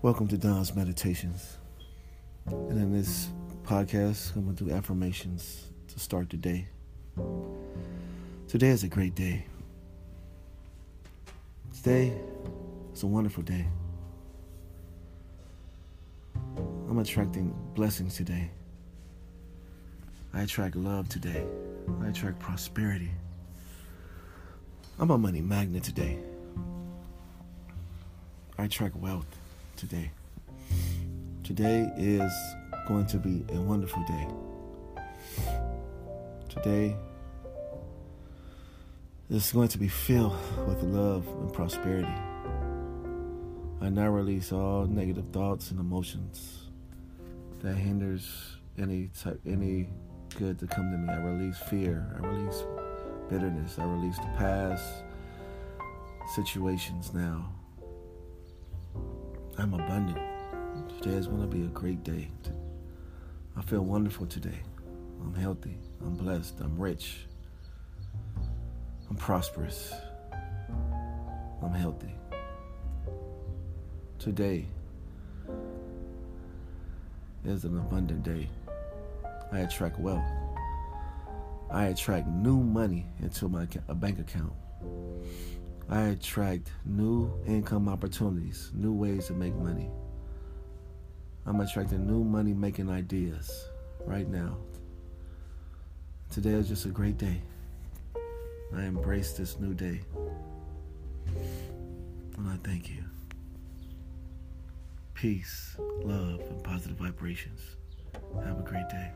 Welcome to Don's Meditations. And in this podcast, I'm going to do affirmations to start the day. Today is a great day. Today is a wonderful day. I'm attracting blessings today. I attract love today. I attract prosperity. I'm a money magnet today. I attract wealth today. Today is going to be a wonderful day. Today is going to be filled with love and prosperity. I now release all negative thoughts and emotions that hinders any type any good to come to me. I release fear. I release bitterness. I release the past situations now. I'm abundant. Today is going to be a great day. I feel wonderful today. I'm healthy. I'm blessed. I'm rich. I'm prosperous. I'm healthy. Today is an abundant day. I attract wealth. I attract new money into my bank account. I attract new income opportunities, new ways to make money. I'm attracting new money making ideas right now. Today is just a great day. I embrace this new day. And I thank you. Peace, love, and positive vibrations. Have a great day.